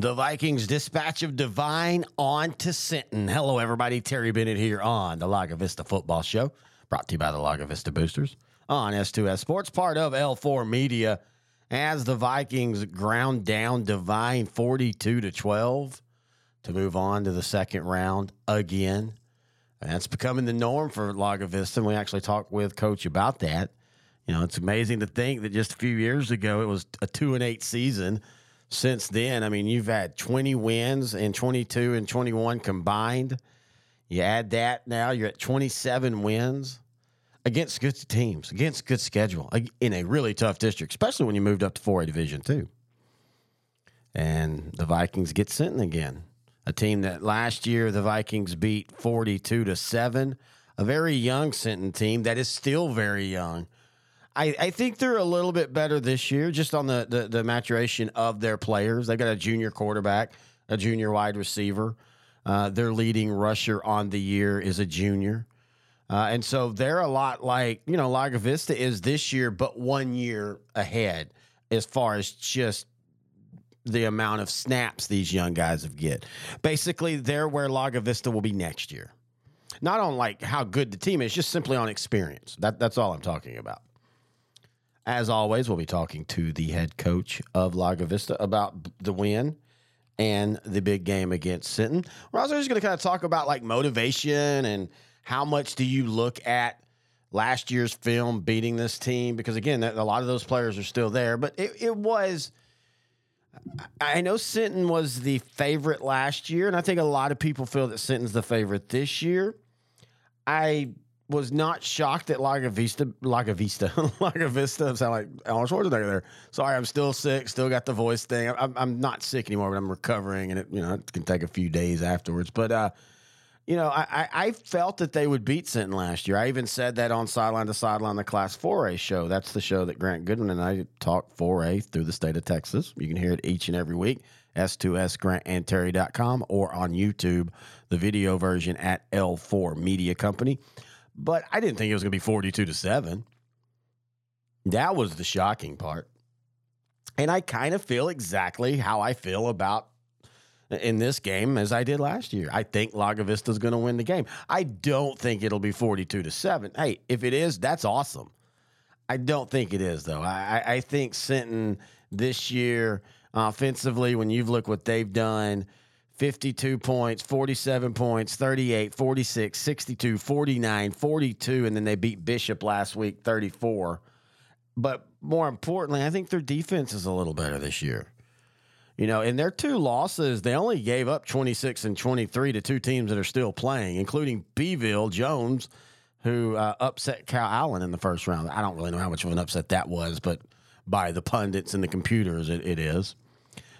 The Vikings dispatch of Devine on to Sinton. Hello, everybody. Terry Bennett here on the Lago Vista Football Show, brought to you by the Lago Vista Boosters on S2S Sports, part of L4 Media. As the Vikings ground down Devine 42 to 12 to move on to the second round again. And that's becoming the norm for Lago Vista. And we actually talked with Coach about that. You know, it's amazing to think that just a few years ago it was a two and eight season. Since then, I mean, you've had 20 wins and 22 and 21 combined. You add that now, you're at 27 wins against good teams, against good schedule, in a really tough district, especially when you moved up to 4A Division two. And the Vikings get Sinton again, a team that last year the Vikings beat 42 to seven, a very young Sinton team that is still very young. I, I think they're a little bit better this year, just on the, the, the maturation of their players. They've got a junior quarterback, a junior wide receiver. Uh, their leading rusher on the year is a junior. Uh, and so they're a lot like, you know, Lago Vista is this year, but one year ahead as far as just the amount of snaps these young guys have get. Basically, they're where Lago Vista will be next year. Not on like how good the team is, just simply on experience. That, that's all I'm talking about. As always, we'll be talking to the head coach of Lago Vista about the win and the big game against Sinton. We're also just going to kind of talk about like motivation and how much do you look at last year's film beating this team? Because again, a lot of those players are still there, but it, it was. I know Sinton was the favorite last year, and I think a lot of people feel that Sinton's the favorite this year. I was not shocked at Laga Vista. Laga Vista. Laga Vista. Sound like Arnold Schwarzenegger there. Sorry, I'm still sick. Still got the voice thing. I'm, I'm not sick anymore, but I'm recovering, and it you know it can take a few days afterwards. But uh, you know, I, I felt that they would beat Sinton last year. I even said that on Sideline to Sideline, the Class 4A show. That's the show that Grant Goodman and I talk 4A through the state of Texas. You can hear it each and every week. S2SGrantandTerry.com or on YouTube, the video version at L4 Media Company but I didn't think it was going to be 42 to 7. That was the shocking part. And I kind of feel exactly how I feel about in this game as I did last year. I think Lago Vista is going to win the game. I don't think it'll be 42 to 7. Hey, if it is, that's awesome. I don't think it is, though. I, I think Sinton this year, offensively, when you've looked what they've done, 52 points, 47 points, 38, 46, 62, 49, 42, and then they beat Bishop last week 34. But more importantly, I think their defense is a little better this year. You know, in their two losses, they only gave up 26 and 23 to two teams that are still playing, including Beeville Jones, who uh, upset Calallen in the first round. I don't really know how much of an upset that was, but by the pundits and the computers, it, it is.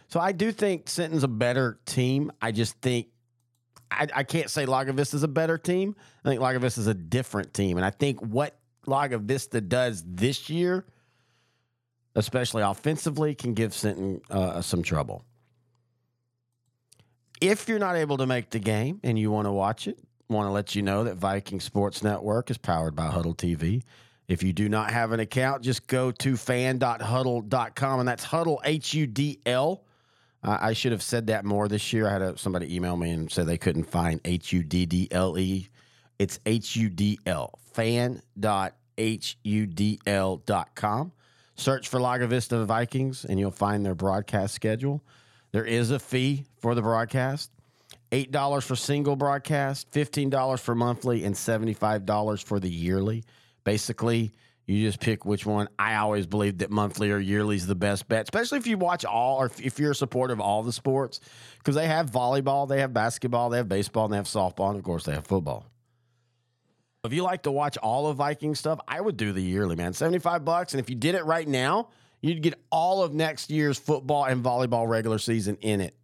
So I do think Sinton's a better team. I just think I, I can't say Lago Vista is a better team. I think Lago Vista is a different team. And I think what Lago Vista does this year, especially offensively, can give Sinton uh, some trouble. If you're not able to make the game and you want to watch it, want to let you know that Viking Sports Network is powered by Hudl TV. If you do not have an account, just go to fan.hudl.com, and that's Huddle, H U D L I should have said that more this year. I had a, somebody email me and said they couldn't find H U D D L E. It's H U D L. Fan.hudl.com. Search for Lago Vista Vikings and you'll find their broadcast schedule. There is a fee for the broadcast. $8 for single broadcast, $15 for monthly, and $75 for the yearly. Basically, you just pick which one. I always believe that monthly or yearly is the best bet, especially if you watch all or if you're a supporter of all the sports, because they have volleyball, they have basketball, they have baseball, and they have softball, and of course they have football. If you like to watch all of Viking stuff, I would do the yearly, man. 75 bucks. And if you did it right now, you'd get all of next year's football and volleyball regular season in it.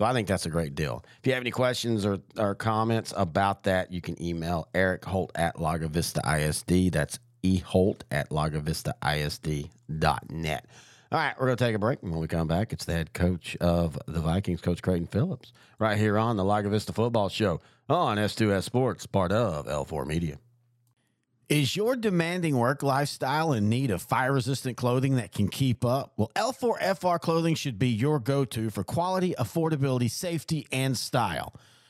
So I think that's a great deal. If you have any questions or, or comments about that, you can email Eric Holt at Lago Vista ISD. That's E Holt at LagoVistaISD.net. All right, we're going to take a break. And when we come back, it's the head coach of the Vikings, Coach Creighton Phillips, right here on the Lago Vista Football Show on S2S Sports, part of L4 Media. Is your demanding work lifestyle in need of fire resistant clothing that can keep up? Well, L4FR clothing should be your go to for quality, affordability, safety, and style.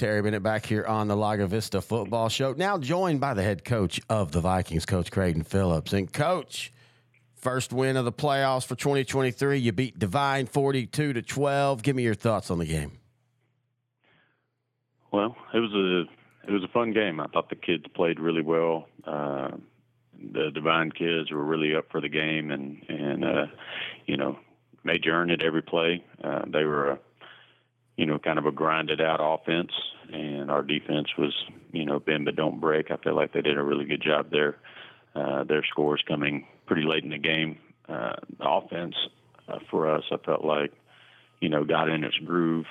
Terry Bennett back here on the Lago Vista Football Show. Now joined by the head coach of the Vikings, Coach Creighton Phillips. And Coach, first win of the playoffs for 2023. You beat Devine 42 to 12. Give me your thoughts on the game. Well, it was a it was a fun game. I thought the kids played really well. Uh, the Devine kids were really up for the game, and and uh, you know made you earn it every play. Uh, they were a you know, kind of a grinded out offense, and our defense was, you know, bend but don't break. I feel like they did a really good job there. Uh, their scores coming pretty late in the game. Uh, the offense uh, for us, I felt like, you know, got in its groove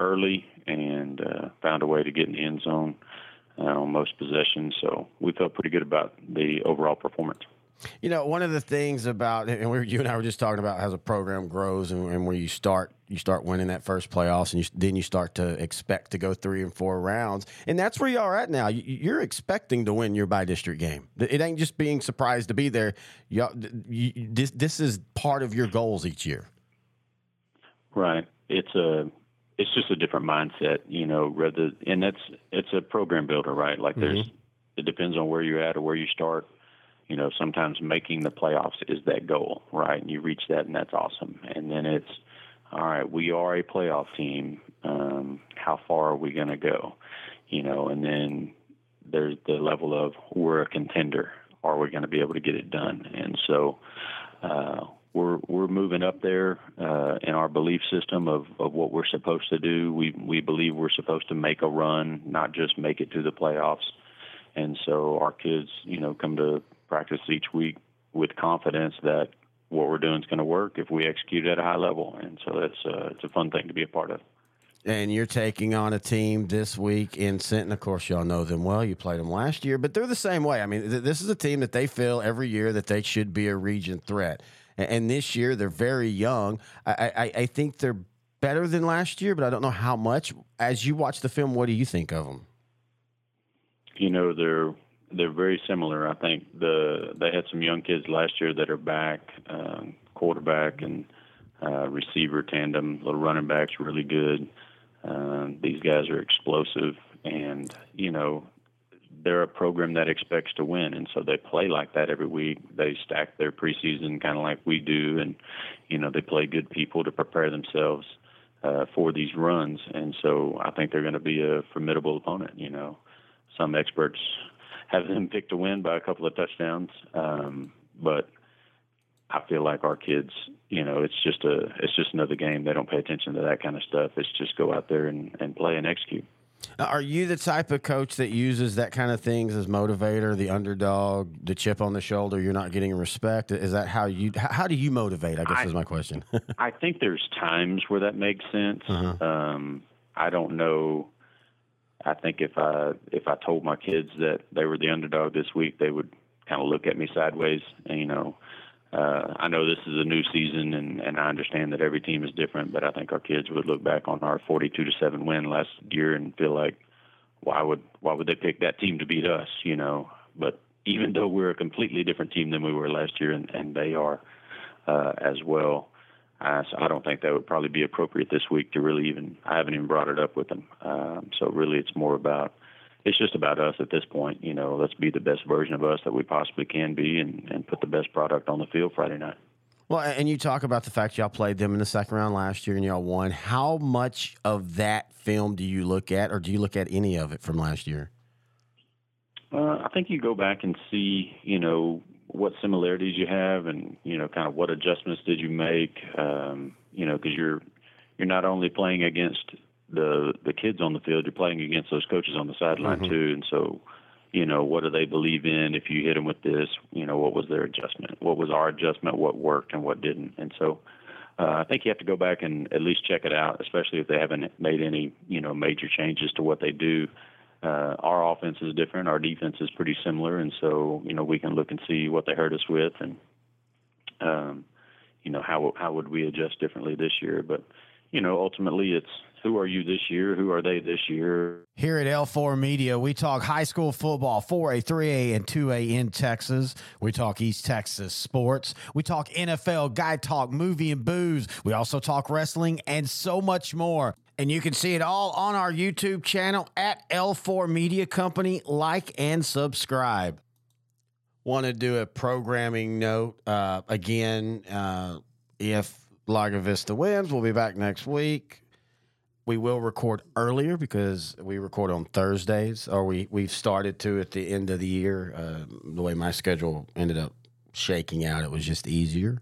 early and uh, found a way to get in the end zone uh, on most possessions. So we felt pretty good about the overall performance. You know, one of the things about and we you and I were just talking about as a program grows and, and where you start you start winning that first playoffs and you, then you start to expect to go three and four rounds and that's where you are at now. You, are expecting to win your by district game. It ain't just being surprised to be there. You, you, this this is part of your goals each year. Right. It's a it's just a different mindset, you know. Rather, and that's it's a program builder, right? Like there's mm-hmm. it depends on where you're at or where you start you know, sometimes making the playoffs is that goal, right? And you reach that, and that's awesome. And then it's, all right, we are a playoff team. Um, how far are we going to go? You know, and then there's the level of we're a contender. Are we going to be able to get it done? And so uh, we're we're moving up there uh, in our belief system of, of what we're supposed to do. We we believe we're supposed to make a run, not just make it to the playoffs. And so our kids, you know, come to practice each week with confidence that what we're doing is going to work if we execute at a high level. And so it's uh, it's a fun thing to be a part of. And you're taking on a team this week in Sinton. Of course, y'all know them well. You played them last year, but they're the same way. I mean, th- this is a team that they feel every year that they should be a region threat. And, and this year, they're very young. I, I, I think they're better than last year, but I don't know how much. As you watch the film, what do you think of them? You know, they're they're very similar. I think the they had some young kids last year that are back, um, quarterback and uh, receiver tandem, little running backs, really good. Uh, these guys are explosive, and you know they're a program that expects to win, and so they play like that every week. They stack their preseason kind of like we do, and you know they play good people to prepare themselves uh, for these runs, and so I think they're going to be a formidable opponent. You know, some experts have them pick to win by a couple of touchdowns. Um, but I feel like our kids, you know, it's just a it's just another game. They don't pay attention to that kind of stuff. It's just go out there and, and play and execute. Are you the type of coach that uses that kind of things as motivator, the underdog, the chip on the shoulder? You're not getting respect. Is that how you? How do you motivate? I guess I, is my question. I think there's times where that makes sense. Uh-huh. Um, I don't know I think if I if I told my kids that they were the underdog this week, they would kind of look at me sideways. And, you know, uh, I know this is a new season, and and I understand that every team is different, but I think our kids would look back on our 42 to seven win last year and feel like, why would why would they pick that team to beat us? You know, but even though we're a completely different team than we were last year, and, and they are uh, as well. Uh, so I don't think that would probably be appropriate this week to really even. I haven't even brought it up with them. Um, so really, it's more about. It's just about us at this point. You know, let's be the best version of us that we possibly can be, and, and put the best product on the field Friday night. Well, and you talk about the fact y'all played them in the second round last year and y'all won. How much of that film do you look at, or do you look at any of it from last year? Uh, I think you go back and see, you know, what similarities you have, and you know, kind of what adjustments did you make. Um, you know, because you're you're not only playing against the the kids on the field, you're playing against those coaches on the sideline mm-hmm. too, and so. You know, what do they believe in? If you hit them with this, you know, what was their adjustment? What was our adjustment? What worked and what didn't? And so, uh, I think you have to go back and at least check it out, especially if they haven't made any, you know, major changes to what they do uh, our offense is different. Our defense is pretty similar, and so you know we can look and see what they hurt us with, and um, you know how how would we adjust differently this year. But you know ultimately it's who are you this year? Who are they this year? Here at L4 Media, we talk high school football, 4A, 3A, and 2A in Texas. We talk East Texas sports. We talk NFL, guy talk, movie and booze. We also talk wrestling and so much more. And you can see it all on our YouTube channel at L4 Media Company. Like and subscribe. Want to do a programming note uh, again? Uh, if Lago Vista wins, we'll be back next week. We will record earlier because we record on Thursdays, or we we've started to at the end of the year. Uh, the way my schedule ended up shaking out, it was just easier.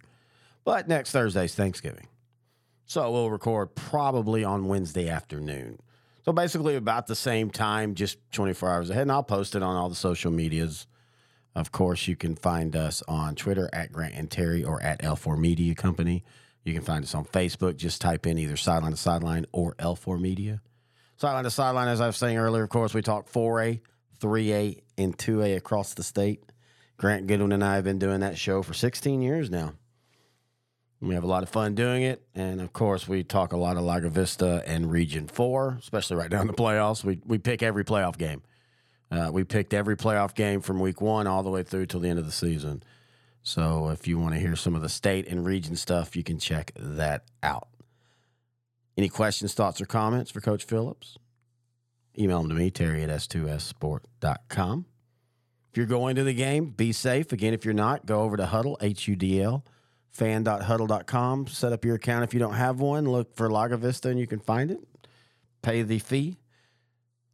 But next Thursday's Thanksgiving. So we'll record probably on Wednesday afternoon. So basically, about the same time, just 24 hours ahead. And I'll post it on all the social medias. Of course, you can find us on Twitter at Grant and Terry or at L4 Media Company. You can find us on Facebook. Just type in either Sideline to Sideline or L4 Media. Sideline to Sideline, as I was saying earlier, of course, we talk 4A, 3A, and 2A across the state. Grant Goodwin and I have been doing that show for 16 years now. We have a lot of fun doing it. And of course, we talk a lot of Lago Vista and Region 4, especially right now in the playoffs. We, we pick every playoff game. Uh, we picked every playoff game from week one all the way through till the end of the season. So if you want to hear some of the state and region stuff, you can check that out. Any questions, thoughts, or comments for Coach Phillips? Email them to me, Terry at S2SSport.com. If you're going to the game, be safe. Again, if you're not, go over to Hudl, H U D L fan.hudl.com. Set up your account if you don't have one. Look for Lago Vista and you can find it. Pay the fee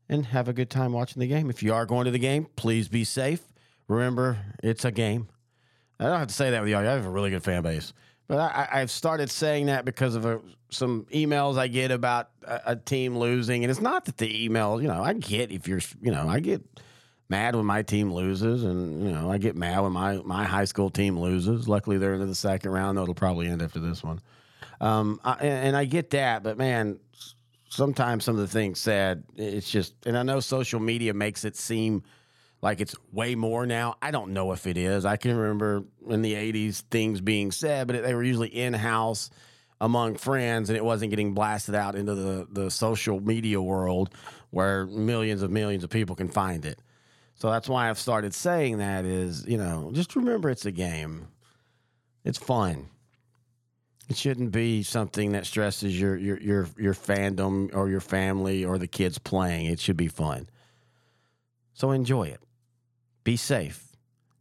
and have a good time watching the game. If you are going to the game, please be safe. Remember, it's a game. I don't have to say that with y'all. I have a really good fan base. But I, have started saying that because of a, some emails I get about a, a team losing. And it's not that the email, you know, I get if you're, you know, I get mad when my team loses, and you know I get mad when my my high school team loses. Luckily, they're into the second round. Though it'll probably end after this one. Um, I, and I get that, but man, sometimes some of the things said, it's just, and I know social media makes it seem like it's way more now. I don't know if it is. I can remember in the 80s things being said, but they were usually in house among friends and it wasn't getting blasted out into the, the social media world where millions of millions of people can find it. So that's why I've started saying that is, you know, just remember it's a game. It's fun. It shouldn't be something that stresses your your your your fandom or your family or the kids playing. It should be fun. So enjoy it. Be safe.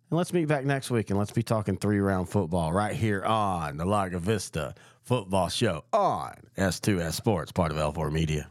And let's meet back next week and let's be talking three round football right here on the Lago Vista Football Show on S2S Sports, part of L4 Media.